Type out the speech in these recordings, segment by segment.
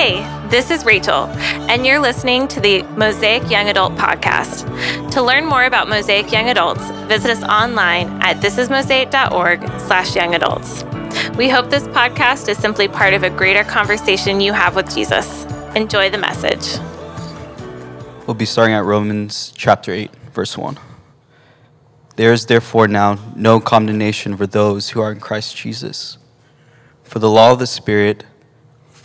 Hey, this is Rachel, and you're listening to the Mosaic Young Adult Podcast. To learn more about Mosaic Young Adults, visit us online at thisismosaic.org slash young adults. We hope this podcast is simply part of a greater conversation you have with Jesus. Enjoy the message. We'll be starting at Romans chapter 8, verse 1. There is therefore now no condemnation for those who are in Christ Jesus. For the law of the Spirit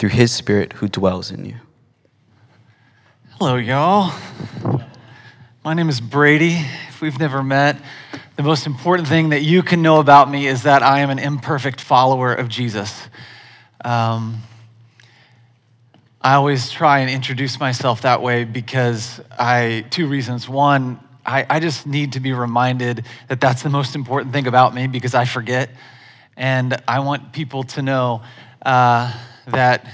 through his Spirit who dwells in you. Hello, y'all. My name is Brady. If we've never met, the most important thing that you can know about me is that I am an imperfect follower of Jesus. Um, I always try and introduce myself that way because I, two reasons. One, I, I just need to be reminded that that's the most important thing about me because I forget. And I want people to know uh, that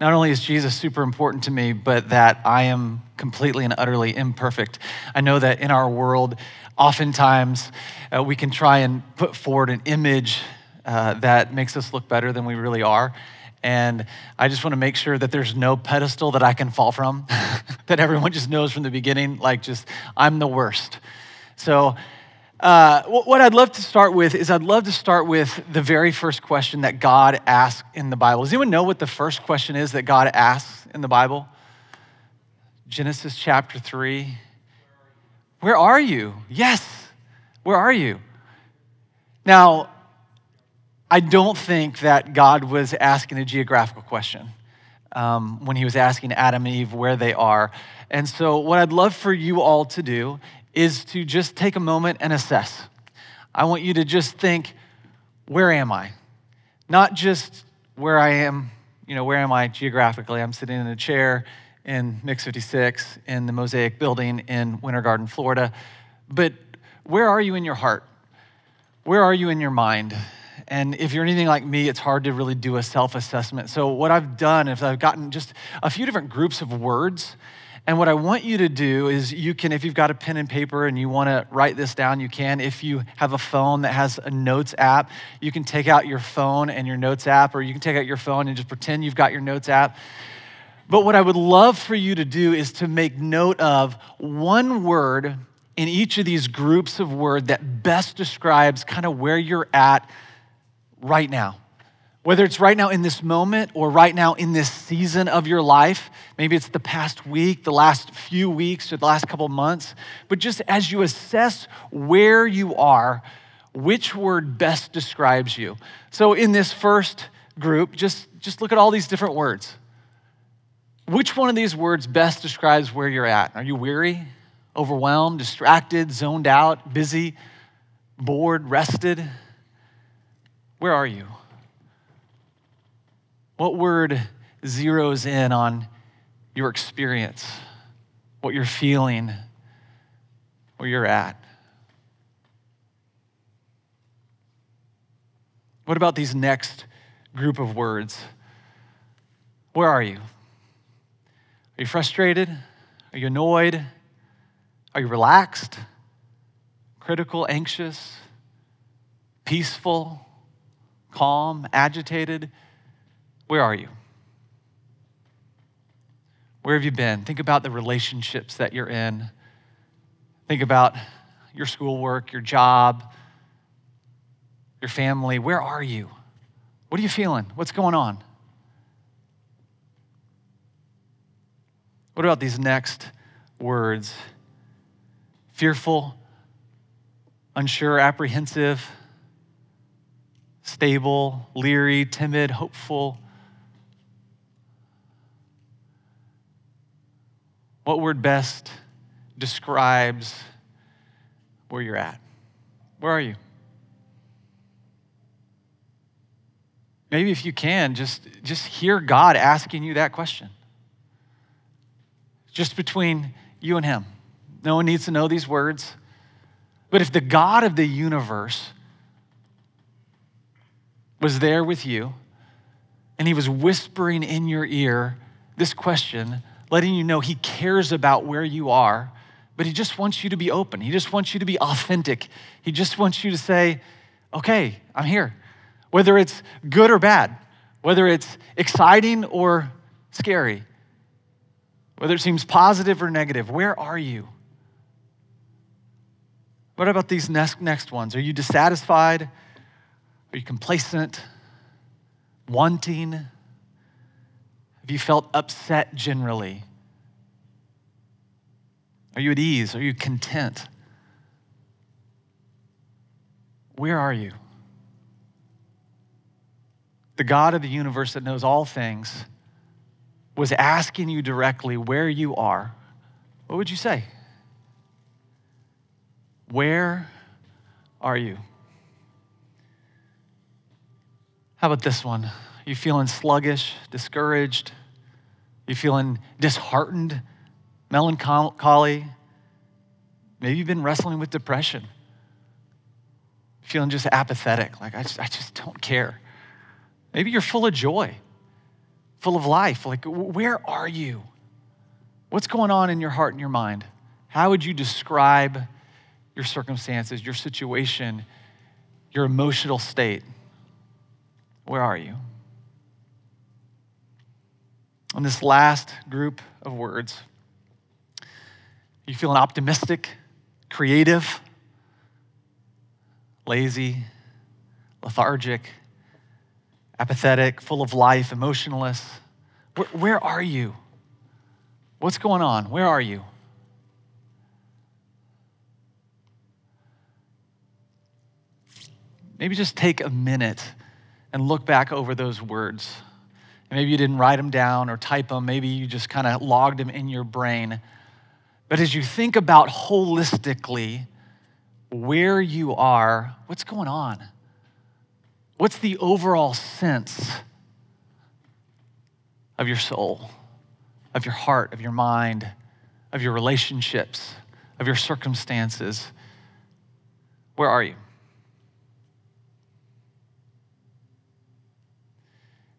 not only is Jesus super important to me, but that I am completely and utterly imperfect. I know that in our world, oftentimes uh, we can try and put forward an image uh, that makes us look better than we really are. And I just want to make sure that there's no pedestal that I can fall from, that everyone just knows from the beginning, like, just, I'm the worst. So, uh, what I'd love to start with is I'd love to start with the very first question that God asked in the Bible. Does anyone know what the first question is that God asks in the Bible? Genesis chapter 3. Where are you? Yes, where are you? Now, I don't think that God was asking a geographical question um, when he was asking Adam and Eve where they are. And so, what I'd love for you all to do is to just take a moment and assess. I want you to just think, where am I? Not just where I am, you know, where am I geographically? I'm sitting in a chair in Mix 56 in the Mosaic building in Winter Garden, Florida. But where are you in your heart? Where are you in your mind? And if you're anything like me, it's hard to really do a self assessment. So, what I've done is I've gotten just a few different groups of words and what I want you to do is you can, if you've got a pen and paper and you want to write this down, you can. If you have a phone that has a notes app, you can take out your phone and your notes app, or you can take out your phone and just pretend you've got your notes app. But what I would love for you to do is to make note of one word in each of these groups of word that best describes kind of where you're at right now. Whether it's right now in this moment or right now in this season of your life, maybe it's the past week, the last few weeks, or the last couple months, but just as you assess where you are, which word best describes you? So in this first group, just, just look at all these different words. Which one of these words best describes where you're at? Are you weary, overwhelmed, distracted, zoned out, busy, bored, rested? Where are you? What word zeroes in on your experience, what you're feeling, where you're at? What about these next group of words? Where are you? Are you frustrated? Are you annoyed? Are you relaxed, critical, anxious, peaceful, calm, agitated? Where are you? Where have you been? Think about the relationships that you're in. Think about your schoolwork, your job, your family. Where are you? What are you feeling? What's going on? What about these next words? Fearful, unsure, apprehensive, stable, leery, timid, hopeful. What word best describes where you're at? Where are you? Maybe if you can, just, just hear God asking you that question. Just between you and Him. No one needs to know these words. But if the God of the universe was there with you and He was whispering in your ear this question, letting you know He cares about where you are, but He just wants you to be open. He just wants you to be authentic. He just wants you to say, okay, I'm here whether it's good or bad, whether it's exciting or scary, whether it seems positive or negative. Where are you? What about these next, next ones? Are you dissatisfied? Are you complacent? Wanting? Have you felt upset generally? Are you at ease? Are you content? Where are you? the God of the universe that knows all things, was asking you directly where you are, what would you say? Where are you? How about this one? Are you feeling sluggish, discouraged? Are you feeling disheartened, melancholy? Maybe you've been wrestling with depression. Feeling just apathetic, like I just, I just don't care. Maybe you're full of joy, full of life. Like, where are you? What's going on in your heart and your mind? How would you describe your circumstances, your situation, your emotional state? Where are you? On this last group of words, you feeling optimistic, creative, lazy, lethargic, apathetic, full of life, emotionless. Where, where, are you? What's going on? Where are you? Maybe just take a minute and look back over those words. Maybe you didn't write them down or type them, maybe you just kind of logged them in your brain. But as you think about holistically where you are, what's going on? What's the overall sense of your soul, of your heart, of your mind, of your relationships, of your circumstances? Where are you?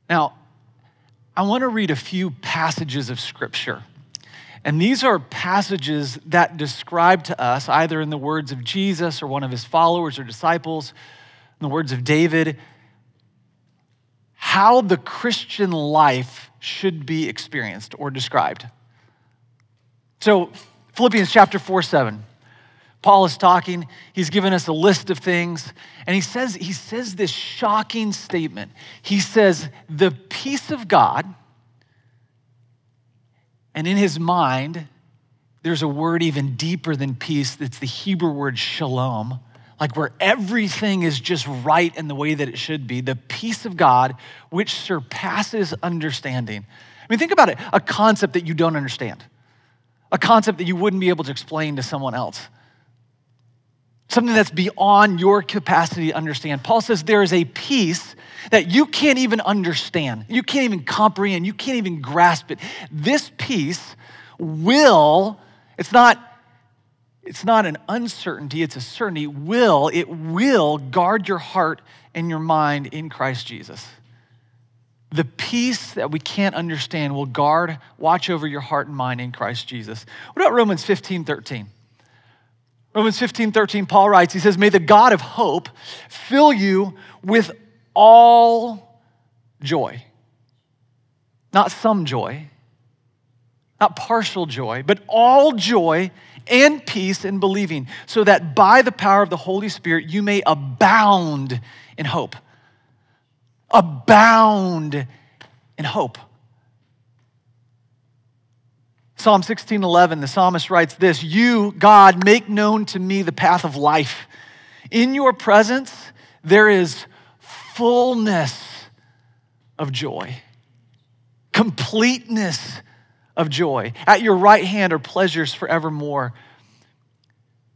Now, I want to read a few passages of Scripture. And these are passages that describe to us, either in the words of Jesus or one of his followers or disciples, in the words of David, how the Christian life should be experienced or described. So, Philippians chapter 4 7. Paul is talking, he's given us a list of things, and he says, he says this shocking statement. He says, The peace of God, and in his mind, there's a word even deeper than peace. That's the Hebrew word shalom like where everything is just right in the way that it should be, the peace of God, which surpasses understanding. I mean, think about it. A concept that you don't understand, a concept that you wouldn't be able to explain to someone else, something that's beyond your capacity to understand. Paul says there is a peace that you can't even understand, you can't even comprehend, you can't even grasp it. This peace will, it's not it's not an uncertainty, it's a certainty. Will, it will guard your heart and your mind in Christ Jesus. The peace that we can't understand will guard, watch over your heart and mind in Christ Jesus. What about Romans 15 13? Romans 15, 13, Paul writes, he says, May the God of hope fill you with all joy. Not some joy, not partial joy, but all joy and peace in believing, so that by the power of the Holy Spirit you may abound in hope. Abound in hope. Psalm 16 11, the psalmist writes this You, God, make known to me the path of life. In your presence, there is fullness of joy, completeness of joy. At your right hand are pleasures forevermore.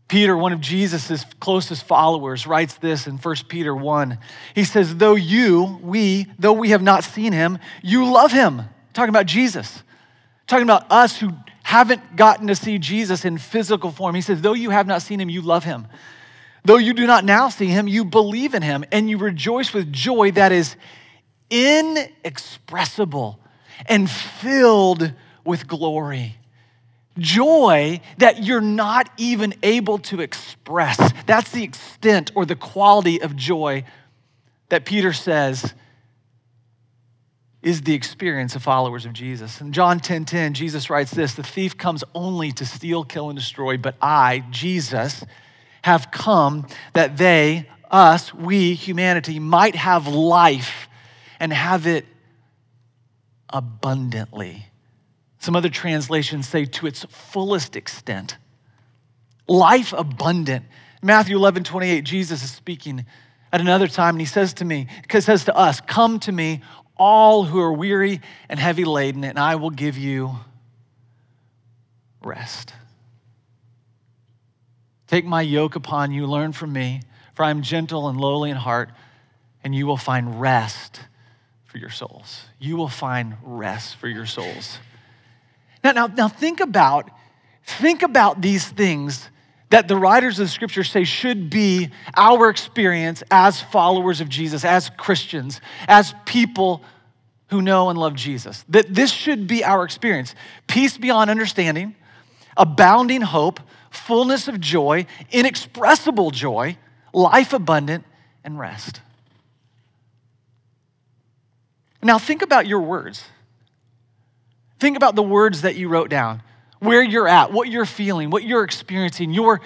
Peter, one of Jesus' closest followers, writes this in 1 Peter 1. He says, Though you, we, though we have not seen him, you love him. Talking about Jesus. Talking about us who haven't gotten to see Jesus in physical form. He says, Though you have not seen him, you love him. Though you do not now see him, you believe in him, and you rejoice with joy that is inexpressible and filled with glory. Joy that you're not even able to express. That's the extent or the quality of joy that Peter says is the experience of followers of Jesus. In John 10:10, 10, 10, Jesus writes this, "The thief comes only to steal, kill and destroy, but I, Jesus, have come that they, us, we, humanity might have life and have it abundantly." Some other translations say to its fullest extent. Life abundant. Matthew 11, 28, Jesus is speaking at another time, and he says to me, because says to us, Come to me, all who are weary and heavy laden, and I will give you rest. Take my yoke upon you, learn from me, for I am gentle and lowly in heart, and you will find rest for your souls. You will find rest for your souls. Now, now, now think about, think about these things that the writers of the scripture say should be our experience as followers of Jesus, as Christians, as people who know and love Jesus. That this should be our experience peace beyond understanding, abounding hope, fullness of joy, inexpressible joy, life abundant, and rest. Now, think about your words. Think about the words that you wrote down, where you're at, what you're feeling, what you're experiencing, your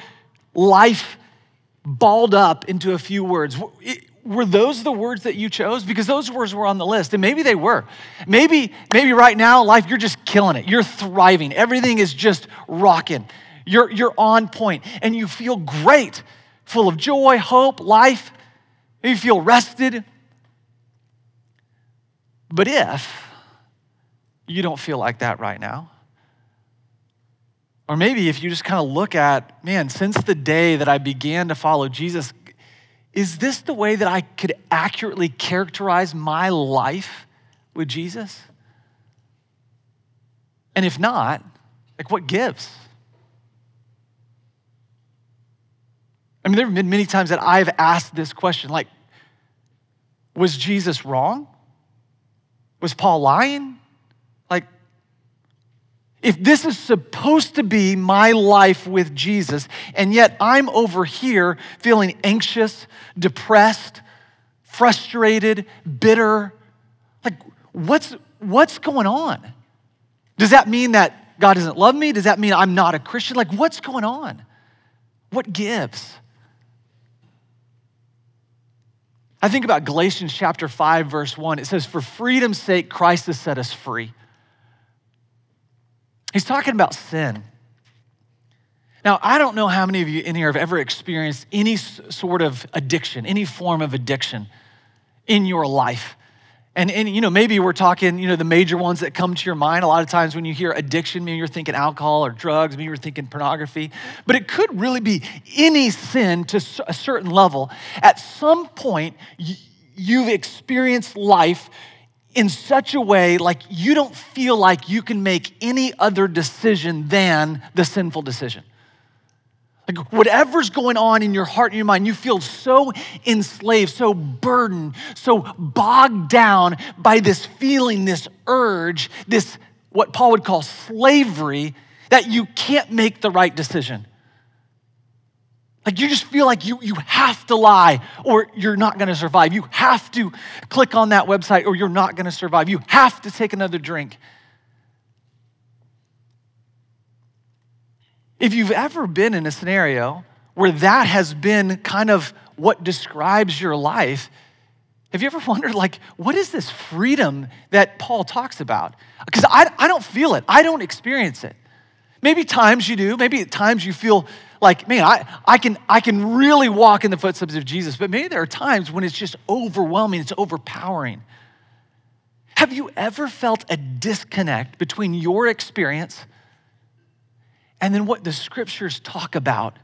life balled up into a few words. Were those the words that you chose? Because those words were on the list, and maybe they were. Maybe, maybe right now, life, you're just killing it. You're thriving. Everything is just rocking. You're, you're on point, and you feel great, full of joy, hope, life. You feel rested. But if you don't feel like that right now. Or maybe if you just kind of look at, man, since the day that I began to follow Jesus, is this the way that I could accurately characterize my life with Jesus? And if not, like what gives? I mean, there have been many times that I've asked this question like, was Jesus wrong? Was Paul lying? If this is supposed to be my life with Jesus, and yet I'm over here feeling anxious, depressed, frustrated, bitter, like what's, what's going on? Does that mean that God doesn't love me? Does that mean I'm not a Christian? Like, what's going on? What gives? I think about Galatians chapter 5, verse 1. It says, For freedom's sake, Christ has set us free. He's talking about sin. Now, I don't know how many of you in here have ever experienced any sort of addiction, any form of addiction in your life. And, and, you know, maybe we're talking, you know, the major ones that come to your mind. A lot of times when you hear addiction, maybe you're thinking alcohol or drugs, maybe you're thinking pornography. But it could really be any sin to a certain level. At some point, you've experienced life in such a way like you don't feel like you can make any other decision than the sinful decision. Like whatever's going on in your heart and your mind, you feel so enslaved, so burdened, so bogged down by this feeling, this urge, this what Paul would call slavery, that you can't make the right decision. Like you just feel like you, you have to lie or you're not to survive. You have to click on that website or you're not to survive. You have to take another drink. If you've ever been in a scenario where that has been kind of what describes your life, have you ever wondered, like, what is this freedom that Paul talks about? Because I, I don't feel it, I don't experience it. Maybe times you do, maybe at times you feel like, man, I, I, can, I can really walk in the footsteps of Jesus, but maybe there are times when it's just overwhelming, it's overpowering. Have you ever felt a disconnect between your experience and then what the scriptures talk about?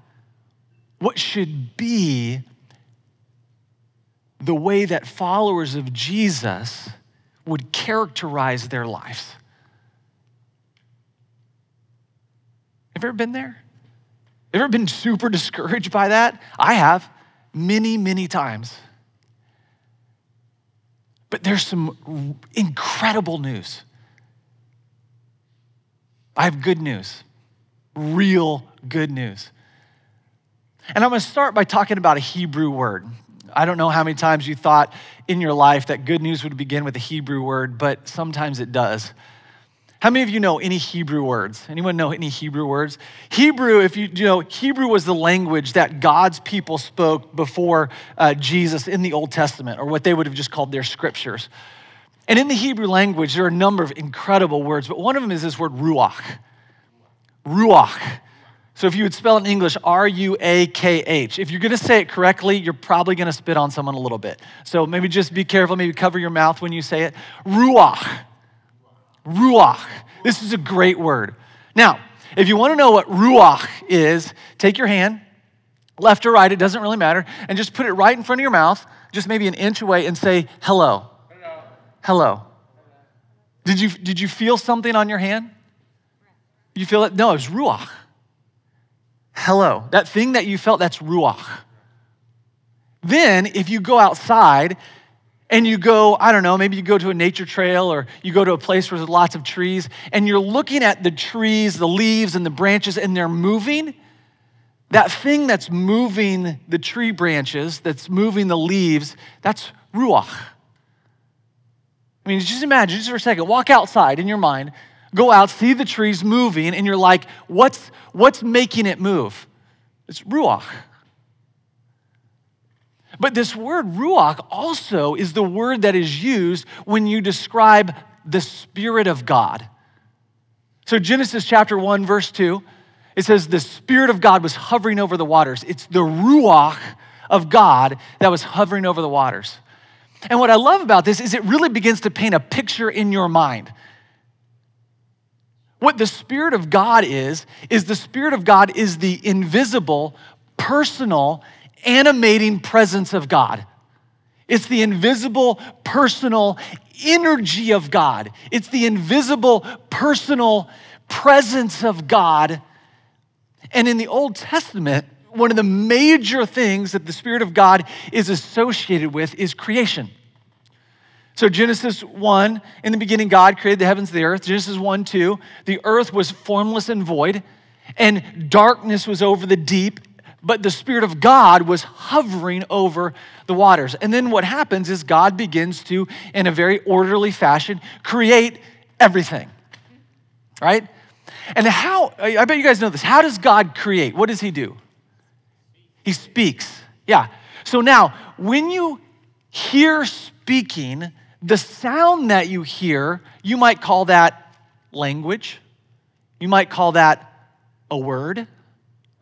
What should be the way that followers of Jesus would characterize their lives? Have you ever been there? Ever been super discouraged by that? I have many, many times. But there's some incredible news. I have good news, real good news. And I'm going to start by talking about a Hebrew word. I don't know how many times you thought in your life that good news would begin with a Hebrew word, but sometimes it does. How many of you know any Hebrew words? Anyone know any Hebrew words? Hebrew, if you, you know, Hebrew was the language that God's people spoke before uh, Jesus in the Old Testament, or what they would have just called their scriptures. And in the Hebrew language, there are a number of incredible words, but one of them is this word ruach. Ruach. So if you would spell it in English, R U A K H. If you're going to say it correctly, you're probably going to spit on someone a little bit. So maybe just be careful, maybe cover your mouth when you say it. Ruach. Ruach. This is a great word. Now, if you want to know what ruach is, take your hand, left or right, it doesn't really matter, and just put it right in front of your mouth, just maybe an inch away, and say hello. Hello. Did you, did you feel something on your hand? You feel it? No, it was ruach. Hello. That thing that you felt, that's ruach. Then, if you go outside and you go, I don't know, maybe you go to a nature trail or you go to a place where there's lots of trees and you're looking at the trees, the leaves, and the branches, and they're moving. That thing that's moving the tree branches, that's moving the leaves, that's Ruach. I mean, just imagine, just for a second, walk outside in your mind, go out, see the trees moving, and you're like, what's, what's making it move? It's Ruach. But this word ruach also is the word that is used when you describe the Spirit of God. So, Genesis chapter 1, verse 2, it says, The Spirit of God was hovering over the waters. It's the ruach of God that was hovering over the waters. And what I love about this is it really begins to paint a picture in your mind. What the Spirit of God is, is the Spirit of God is the invisible, personal, animating presence of God. It's the invisible, personal energy of God. It's the invisible, personal presence of God. And in the Old Testament, one of the major things that the Spirit of God is associated with is creation. So, Genesis 1, in the beginning, God created the heavens and the earth. Genesis 1, 2, the earth was formless and void, and darkness was over the deep, but the Spirit of God was hovering over the waters. And then what happens is God begins to, in a very orderly fashion, create everything, right? And how, I bet you guys know this. How does God create? What does He do? He speaks. Yeah. So now, when you hear speaking, the sound that you hear, you might call that language. You might call that a word,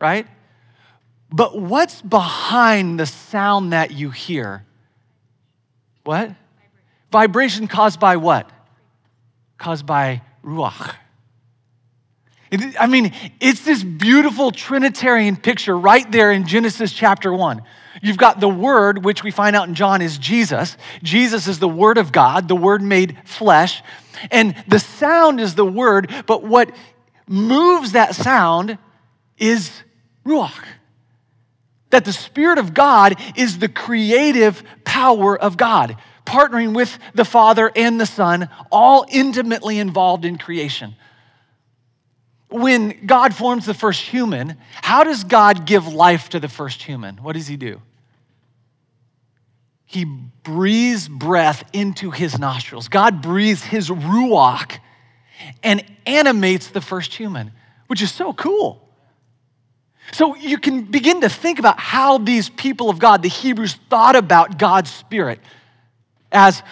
right? But what's behind the sound that you hear? What? Vibration caused by what? Caused by ruach. I mean, it's this beautiful Trinitarian picture right there in Genesis chapter 1. You've got the Word, which we find out in John is Jesus. Jesus is the Word of God, the Word made flesh. And the sound is the Word, but what moves that sound is Ruach that the Spirit of God is the creative power of God, partnering with the Father and the Son, all intimately involved in creation. when God forms the first human, how does God give life to the first human? What does he do? He breathes breath into his nostrils. God breathes his ruach and animates the first human, which is so cool. So you can begin to think about how these people of God, the Hebrews, thought about God's Spirit as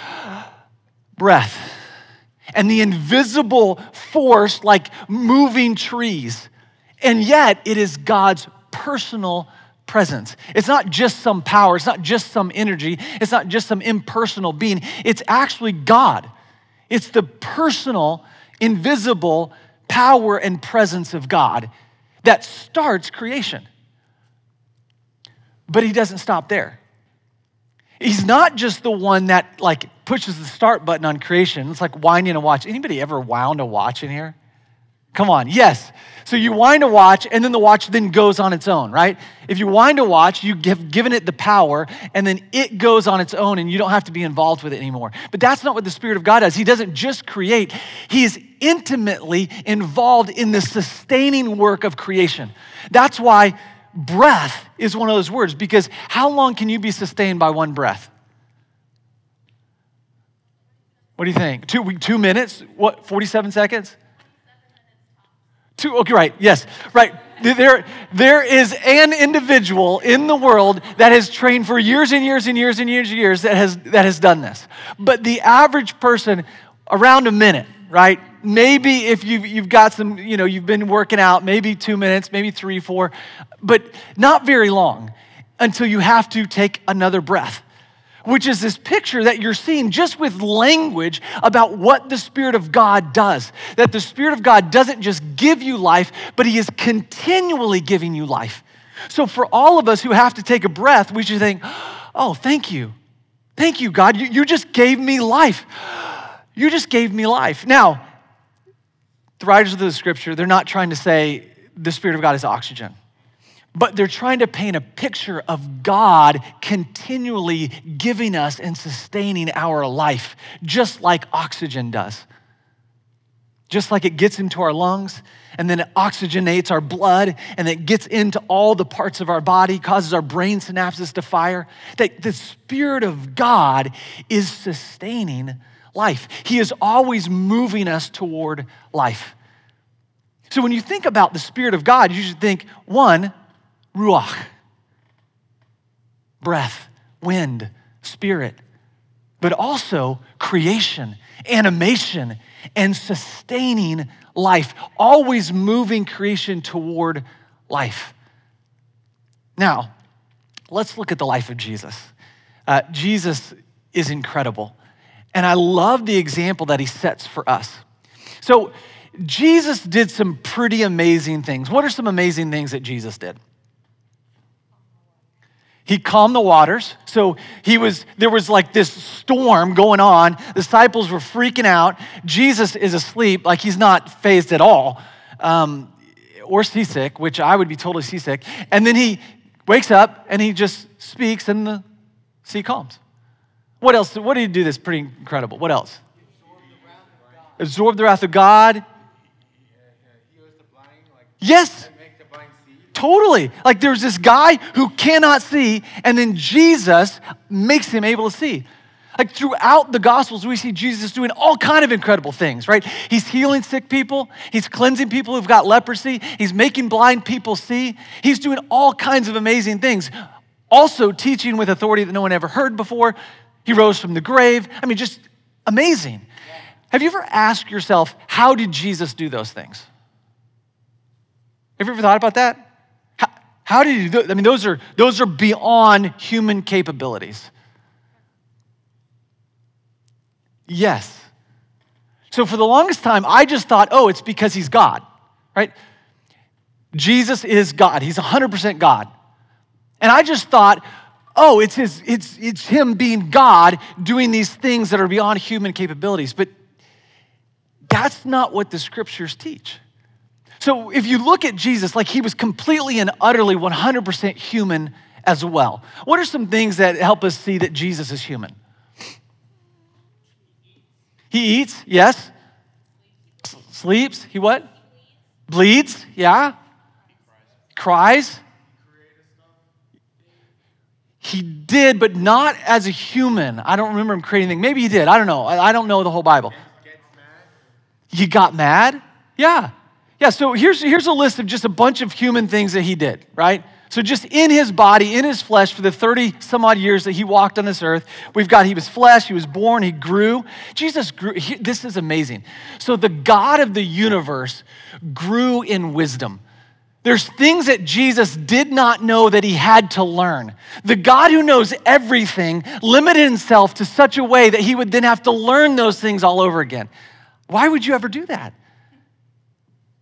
breath and the invisible force like moving trees. And yet, it is God's personal presence. It's not just some power, it's not just some energy, it's not just some impersonal being. It's actually God. It's the personal, invisible power and presence of God that starts creation. But he doesn't stop there. He's not just the one that like pushes the start button on creation. It's like winding a watch. Anybody ever wound a watch in here? Come on, yes. So you wind a watch, and then the watch then goes on its own, right? If you wind a watch, you have given it the power, and then it goes on its own, and you don't have to be involved with it anymore. But that's not what the Spirit of God does. He doesn't just create, He is intimately involved in the sustaining work of creation. That's why breath is one of those words, because how long can you be sustained by one breath? What do you think? Two, two minutes? What, 47 seconds? Two, okay, right, yes, right. There, there is an individual in the world that has trained for years and years and years and years and years that has, that has done this. But the average person, around a minute, right? Maybe if you've, you've got some, you know, you've been working out, maybe two minutes, maybe three, four, but not very long until you have to take another breath which is this picture that you're seeing just with language about what the Spirit of God does. That the Spirit of God doesn't just give you life, but He is continually giving you life. So for all of us who have to take a breath, we should think, oh, thank you. Thank you, God. You, you just gave me life. You just gave me life. Now, the writers of the scripture, they're not trying to say the Spirit of God is oxygen but they're trying to paint a picture of God continually giving us and sustaining our life, just like oxygen does. Just like it gets into our lungs and then it oxygenates our blood and it gets into all the parts of our body, causes our brain synapses to fire, that the Spirit of God is sustaining life. He is always moving us toward life. So when you think about the Spirit of God, you should think one, ruach, breath, wind, spirit, but also creation, animation, and sustaining life, always moving creation toward life. Now, let's look at the life of Jesus. Uh, Jesus is incredible, and I love the example that he sets for us. So, Jesus did some pretty amazing things. What are some amazing things that Jesus did? He calmed the waters. So he was, there was like this storm going on. The disciples were freaking out. Jesus is asleep, like he's not fazed at all, um, or seasick, which I would be totally seasick. And then he wakes up and he just speaks, and the sea calms. What else? What did he do that's pretty incredible? What else? Absorb the wrath of God. Yes. Totally. Like there's this guy who cannot see, and then Jesus makes him able to see. Like throughout the Gospels, we see Jesus doing all kind of incredible things, right? He's healing sick people. He's cleansing people who've got leprosy. He's making blind people see. He's doing all kinds of amazing things. Also teaching with authority that no one ever heard before. He rose from the grave. I mean, just amazing. Have you ever asked yourself, how did Jesus do those things? Have you ever thought about that? How did he do? I mean, those are, those are beyond human capabilities. Yes. So for the longest time, I just thought, oh, it's because he's God, right? Jesus is God. He's 100% God. And I just thought, oh, it's, his, it's, it's him being God doing these things that are beyond human capabilities. But that's not what the scriptures teach. So if you look at Jesus, like he was completely and utterly 100% human as well. What are some things that help us see that Jesus is human? He eats, yes. Sleeps, he what? Bleeds, yeah. Cries. He did, but not as a human. I don't remember him creating anything. Maybe he did. I don't know. I don't know the whole Bible. He got mad? Yeah. Yeah, so here's, here's a list of just a bunch of human things that he did, right? So, just in his body, in his flesh, for the 30 some odd years that he walked on this earth, we've got he was flesh, he was born, he grew. Jesus grew. He, this is amazing. So, the God of the universe grew in wisdom. There's things that Jesus did not know that he had to learn. The God who knows everything limited himself to such a way that he would then have to learn those things all over again. Why would you ever do that?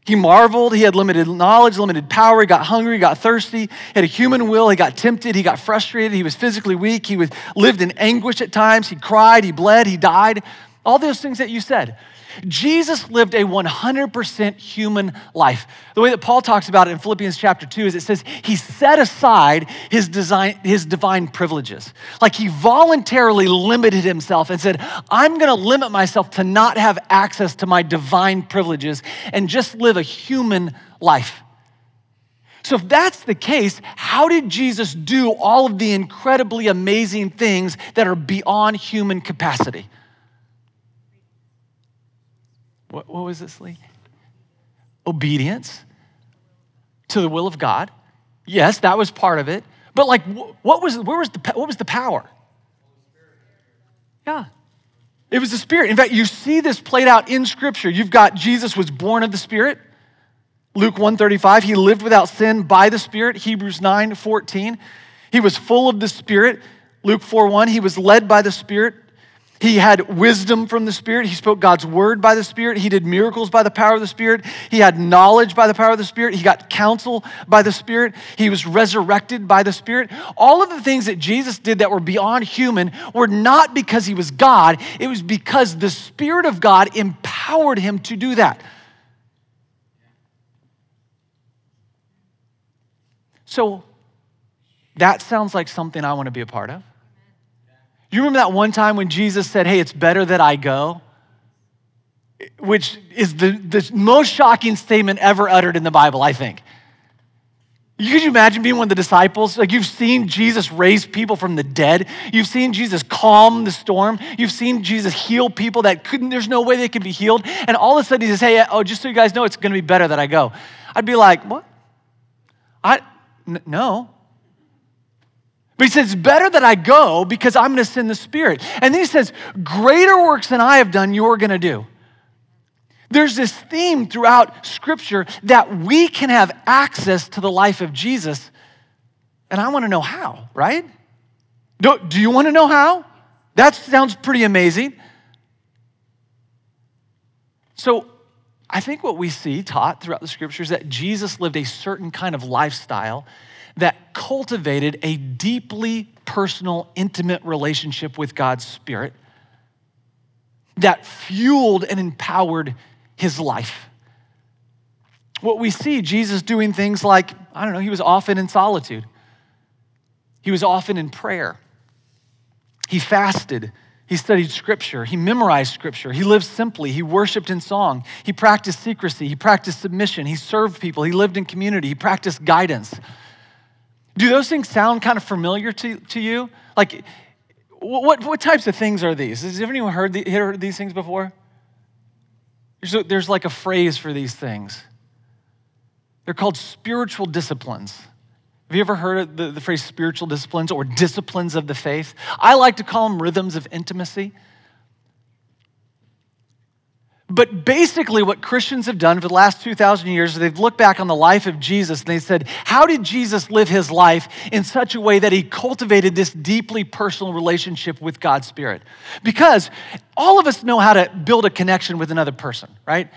He marveled. He had limited knowledge, limited power. He got hungry, he got thirsty. He had a human will. He got tempted. He got frustrated. He was physically weak. He was, lived in anguish at times. He cried. He bled. He died. All those things that you said. Jesus lived a 100% human life. The way that Paul talks about it in Philippians chapter 2 is it says he set aside his, design, his divine privileges. Like he voluntarily limited himself and said, I'm going to limit myself to not have access to my divine privileges and just live a human life. So, if that's the case, how did Jesus do all of the incredibly amazing things that are beyond human capacity? What, what was this, Lee? Obedience to the will of God. Yes, that was part of it. But like, what was, where was the, what was the power? Yeah. It was the Spirit. In fact, you see this played out in Scripture. You've got Jesus was born of the Spirit. Luke 135, he lived without sin by the Spirit. Hebrews 9, 14. He was full of the Spirit. Luke 4, 1, he was led by the Spirit. He had wisdom from the Spirit. He spoke God's word by the Spirit. He did miracles by the power of the Spirit. He had knowledge by the power of the Spirit. He got counsel by the Spirit. He was resurrected by the Spirit. All of the things that Jesus did that were beyond human were not because he was God, it was because the Spirit of God empowered him to do that. So, that sounds like something I want to be a part of. You remember that one time when Jesus said, Hey, it's better that I go? Which is the, the most shocking statement ever uttered in the Bible, I think. Could you imagine being one of the disciples? Like you've seen Jesus raise people from the dead. You've seen Jesus calm the storm. You've seen Jesus heal people that couldn't, there's no way they could be healed. And all of a sudden he says, Hey, oh, just so you guys know, it's going to be better that I go. I'd be like, What? I, n- no. But he says, better that I go because I'm going to send the Spirit. And then he says, Greater works than I have done, you're going to do. There's this theme throughout Scripture that we can have access to the life of Jesus. And I want to know how, right? Do, do you want to know how? That sounds pretty amazing. So, I think what we see taught throughout the scriptures that Jesus lived a certain kind of lifestyle that cultivated a deeply personal, intimate relationship with God's Spirit that fueled and empowered his life. What we see, Jesus doing things like, I don't know, he was often in solitude, he was often in prayer, he fasted. He studied scripture. He memorized scripture. He lived simply. He worshiped in song. He practiced secrecy. He practiced submission. He served people. He lived in community. He practiced guidance. Do those things sound kind of familiar to, to you? Like, what, what types of things are these? Has anyone heard, the, heard these things before? There's, a, there's like a phrase for these things. They're called spiritual disciplines. Have you ever heard the, the phrase spiritual disciplines or disciplines of the faith? I like to call them rhythms of intimacy. But basically, what Christians have done for the last 2,000 years is they've looked back on the life of Jesus and they said, How did Jesus live his life in such a way that he cultivated this deeply personal relationship with God's Spirit? Because all of us know how to build a connection with another person, right?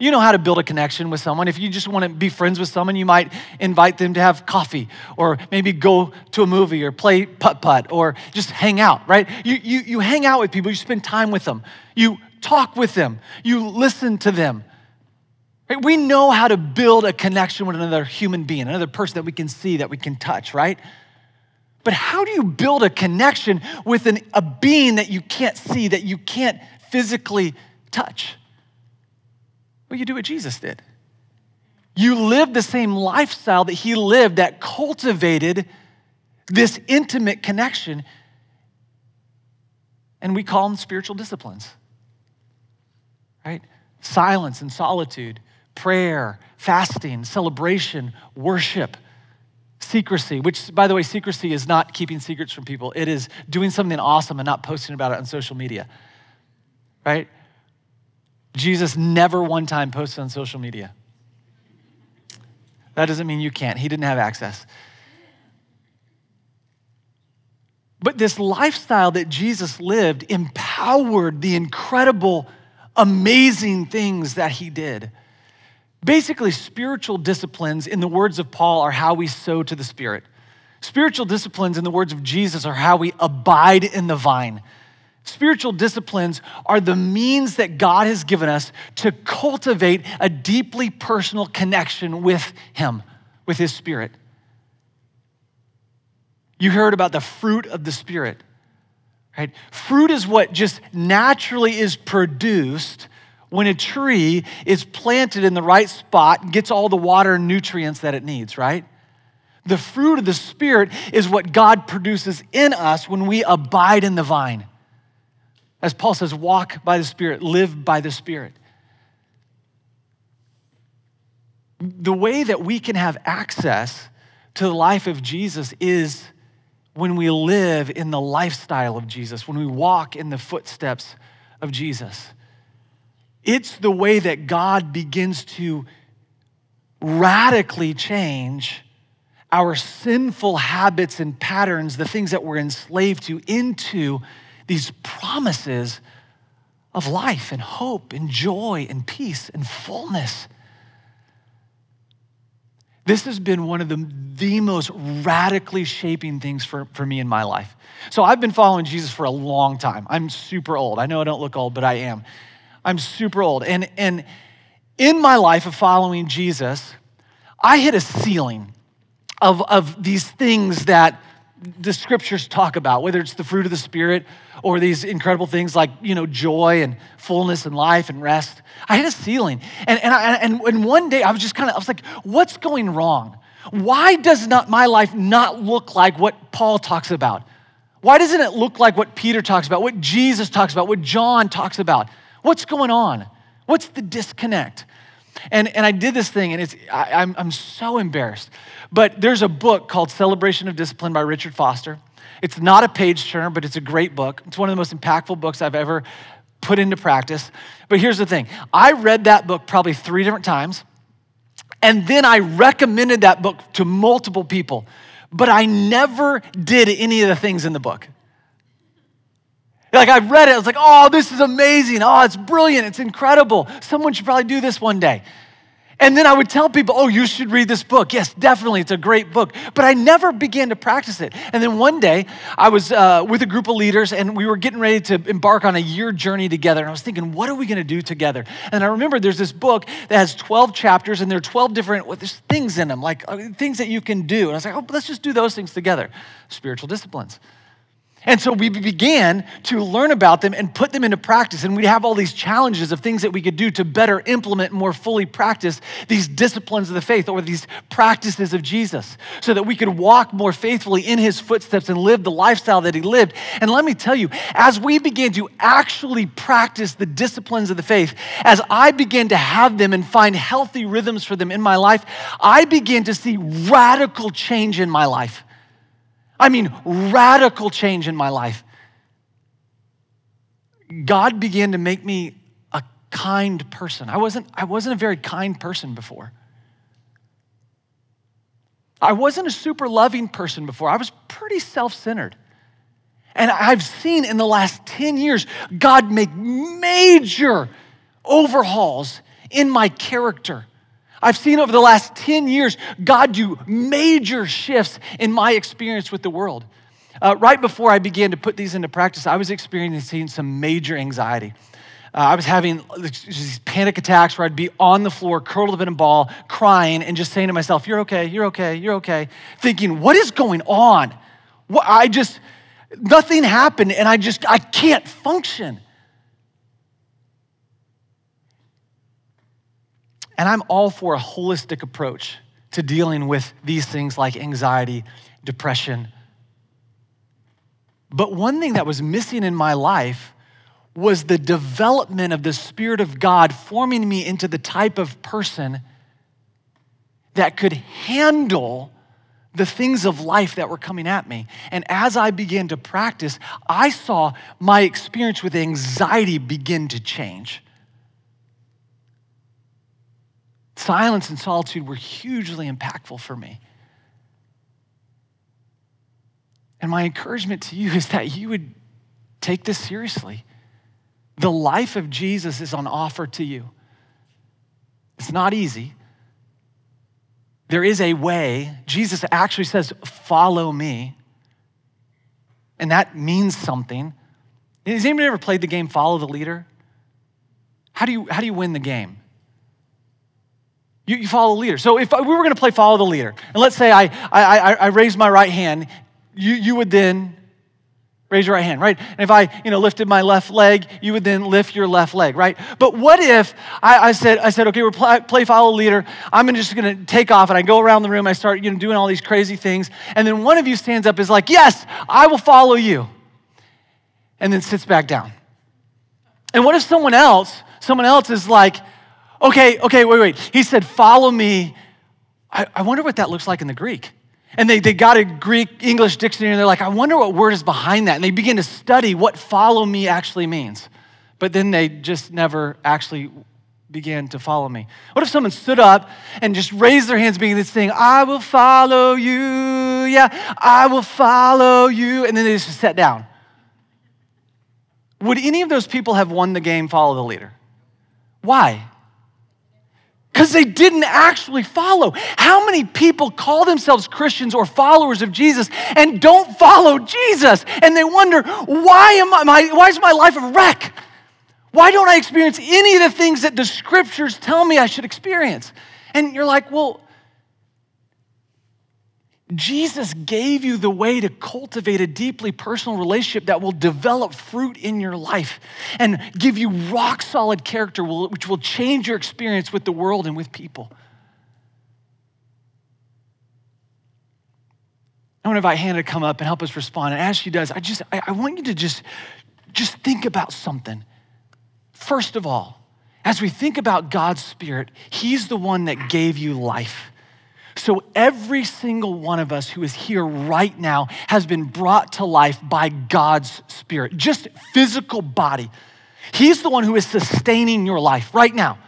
You know how to build a connection with someone. If you just want to be friends with someone, you might invite them to have coffee or maybe go to a movie or play putt putt or just hang out, right? You, you, you hang out with people, you spend time with them, you talk with them, you listen to them. Right? We know how to build a connection with another human being, another person that we can see, that we can touch, right? But how do you build a connection with an, a being that you can't see, that you can't physically touch? Well, you do what Jesus did. You live the same lifestyle that he lived that cultivated this intimate connection. And we call them spiritual disciplines, right? Silence and solitude, prayer, fasting, celebration, worship, secrecy, which, by the way, secrecy is not keeping secrets from people. It is doing something awesome and not posting about it on social media, right? Jesus never one time posted on social media. That doesn't mean you can't. He didn't have access. But this lifestyle that Jesus lived empowered the incredible, amazing things that he did. Basically, spiritual disciplines, in the words of Paul, are how we sow to the Spirit. Spiritual disciplines, in the words of Jesus, are how we abide in the vine. Spiritual disciplines are the means that God has given us to cultivate a deeply personal connection with Him, with His Spirit. You heard about the fruit of the Spirit, right? Fruit is what just naturally is produced when a tree is planted in the right spot gets all the water and nutrients that it needs, right? The fruit of the Spirit is what God produces in us when we abide in the vine. As Paul says, walk by the Spirit, live by the Spirit. The way that we can have access to the life of Jesus is when we live in the lifestyle of Jesus, when we walk in the footsteps of Jesus. It's the way that God begins to radically change our sinful habits and patterns, the things that we're enslaved to, into these promises of life and hope and joy and peace and fullness. This has been one of the, the most radically shaping things for, for me in my life. So I've been following Jesus for a long time. I'm super old. I know I don't look old, but I am. I'm super old. And, and in my life of following Jesus, I hit a ceiling of, of these things that the scriptures talk about, whether it's the fruit of the Spirit or these incredible things like, you know, joy and fullness and life and rest. I hit a ceiling. And, and, I, and, and one day I was just kind of, I was like, what's going wrong? Why does not my life not look like what Paul talks about? Why doesn't it look like what Peter talks about, what Jesus talks about, what John talks about? What's going on? What's the disconnect? And, and I did this thing, and it's, I, I'm, I'm so embarrassed. But there's a book called Celebration of Discipline by Richard Foster. It's not a page turner, but it's a great book. It's one of the most impactful books I've ever put into practice. But here's the thing I read that book probably three different times, and then I recommended that book to multiple people, but I never did any of the things in the book. Like I read it, I was like, oh, this is amazing. Oh, it's brilliant. It's incredible. Someone should probably do this one day. And then I would tell people, oh, you should read this book. Yes, definitely, it's a great book. But I never began to practice it. And then one day, I was uh, with a group of leaders and we were getting ready to embark on a year journey together. And I was thinking, what are we going to do together? And I remember there's this book that has 12 chapters and there are 12 different well, there's things in them, like uh, things that you can do. And I was like, oh, let's just do those things together spiritual disciplines. And so we began to learn about them and put them into practice. And we'd have all these challenges of things that we could do to better implement more fully practice these disciplines of the faith or these practices of Jesus so that we could walk more faithfully in his footsteps and live the lifestyle that he lived. And let me tell you, as we began to actually practice the disciplines of the faith, as I began to have them and find healthy rhythms for them in my life, I began to see radical change in my life. I mean, radical change in my life. God began to make me a kind person. I wasn't, I wasn't a very kind person before. I wasn't a super loving person before. I was pretty self centered. And I've seen in the last 10 years God make major overhauls in my character I've seen over the last 10 years God do major shifts in my experience with the world. Uh, right before I began to put these into practice, I was experiencing some major anxiety. Uh, I was having these panic attacks where I'd be on the floor, curled up in a ball, crying, and just saying to myself, You're okay, you're okay, you're okay. Thinking, What is going on? What, I just, nothing happened, and I just, I can't function. And I'm all for a holistic approach to dealing with these things like anxiety, depression. But one thing that was missing in my life was the development of the Spirit of God forming me into the type of person that could handle the things of life that were coming at me. And as I began to practice, I saw my experience with anxiety begin to change. Silence and solitude were hugely impactful for me. And my encouragement to you is that you would take this seriously. The life of Jesus is on offer to you. It's not easy. There is a way. Jesus actually says, Follow me. And that means something. Has anybody ever played the game Follow the Leader? How do you, how do you win the game? You, you follow the leader. So if we were going to play follow the leader, and let's say I, I, I, I raised my right hand, you, you would then raise your right hand, right? And if I, you know, lifted my left leg, you would then lift your left leg, right? But what if I, I said, I said, okay, we're play, play follow the leader. I'm just going to take off, and I go around the room. I start, you know, doing all these crazy things, and then one of you stands up, is like, yes, I will follow you, and then sits back down. And what if someone else, someone else is like, okay, okay, wait, wait. He said, follow me. I, I wonder what that looks like in the Greek. And they, they got a Greek English dictionary and they're like, I wonder what word is behind that. And they begin to study what follow me actually means. But then they just never actually began to follow me. What if someone stood up and just raised their hands, being this thing, I will follow you, yeah, I will follow you, and then they just sat down? Would any of those people have won the game, follow the leader? Why? Because they didn't actually follow. How many people call themselves Christians or followers of Jesus and don't follow Jesus? And they wonder, why, am I, why is my life a wreck? Why don't I experience any of the things that the scriptures tell me I should experience? And you're like, well, Jesus gave you the way to cultivate a deeply personal relationship that will develop fruit in your life and give you rock solid character, which will change your experience with the world and with people. I want to invite Hannah to come up and help us respond. And as she does, I just I, I want you to just, just think about something. First of all, as we think about God's Spirit, He's the one that gave you life. So every single one of us who is here right now has been brought to life by God's Spirit, just physical body. He's the one who is sustaining your life right now.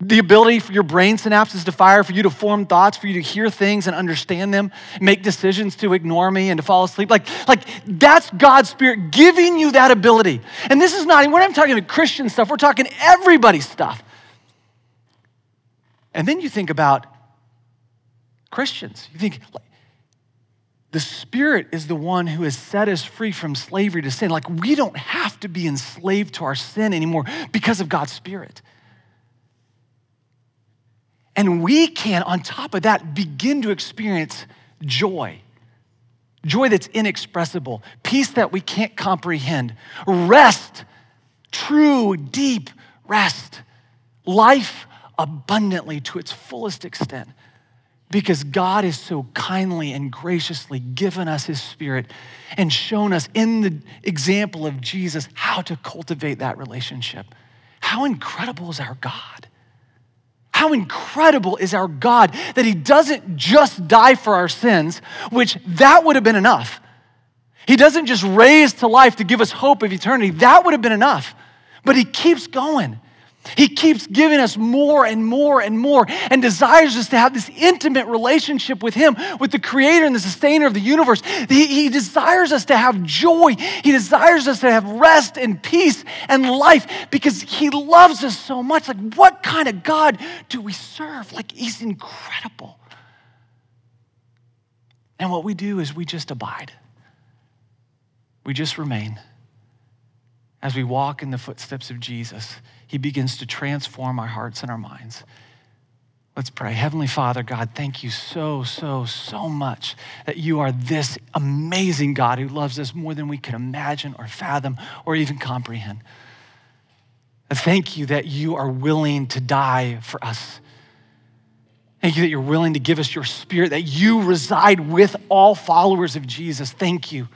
The ability for your brain synapses to fire, for you to form thoughts, for you to hear things and understand them, make decisions to ignore me and to fall asleep. Like, like that's God's Spirit giving you that ability. And this is not, we're not talking about Christian stuff, we're talking everybody's stuff. And then you think about Christians. You think, the Spirit is the one who has set us free from slavery to sin. Like, we don't have to be enslaved to our sin anymore because of God's Spirit. And we can, on top of that, begin to experience joy. Joy that's inexpressible, peace that we can't comprehend, rest, true, deep rest, life abundantly to its fullest extent because God has so kindly and graciously given us His Spirit and shown us in the example of Jesus how to cultivate that relationship. How incredible is our God! How incredible is our God that He doesn't just die for our sins, which that would have been enough. He doesn't just raise to life to give us hope of eternity, that would have been enough. But He keeps going. He keeps giving us more and more and more and desires us to have this intimate relationship with Him, with the Creator and the Sustainer of the universe. He, he, desires us to have joy. He desires us to have rest and peace and life because He loves us so much. Like, what kind of God do we serve? Like, He's incredible. And what we do is we just abide, we just remain as we walk in the footsteps of Jesus. He begins to transform our hearts and our minds. Let's pray. Heavenly Father, God, thank you so, so, so much that you are this amazing God who loves us more than we can imagine or fathom or even comprehend. I thank you that you are willing to die for us. Thank you that you're willing to give us your spirit, that you reside with all followers of Jesus. Thank you.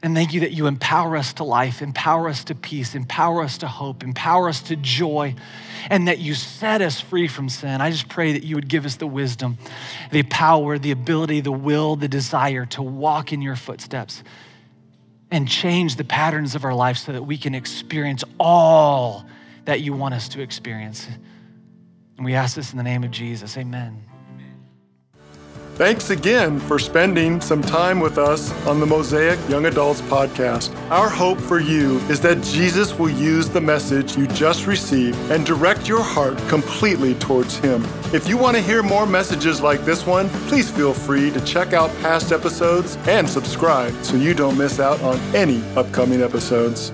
And thank you that you empower us to life, empower us to peace, empower us to hope, empower us to joy, and that you set us free from sin. I just pray that you would give us the wisdom, the power, the ability, the will, the desire to walk in your footsteps and change the patterns of our life so that we can experience all that you want us to experience. And we ask this in the name of Jesus. Amen. Thanks again for spending some time with us on the Mosaic Young Adults podcast. Our hope for you is that Jesus will use the message you just received and direct your heart completely towards Him. If you want to hear more messages like this one, please feel free to check out past episodes and subscribe so you don't miss out on any upcoming episodes.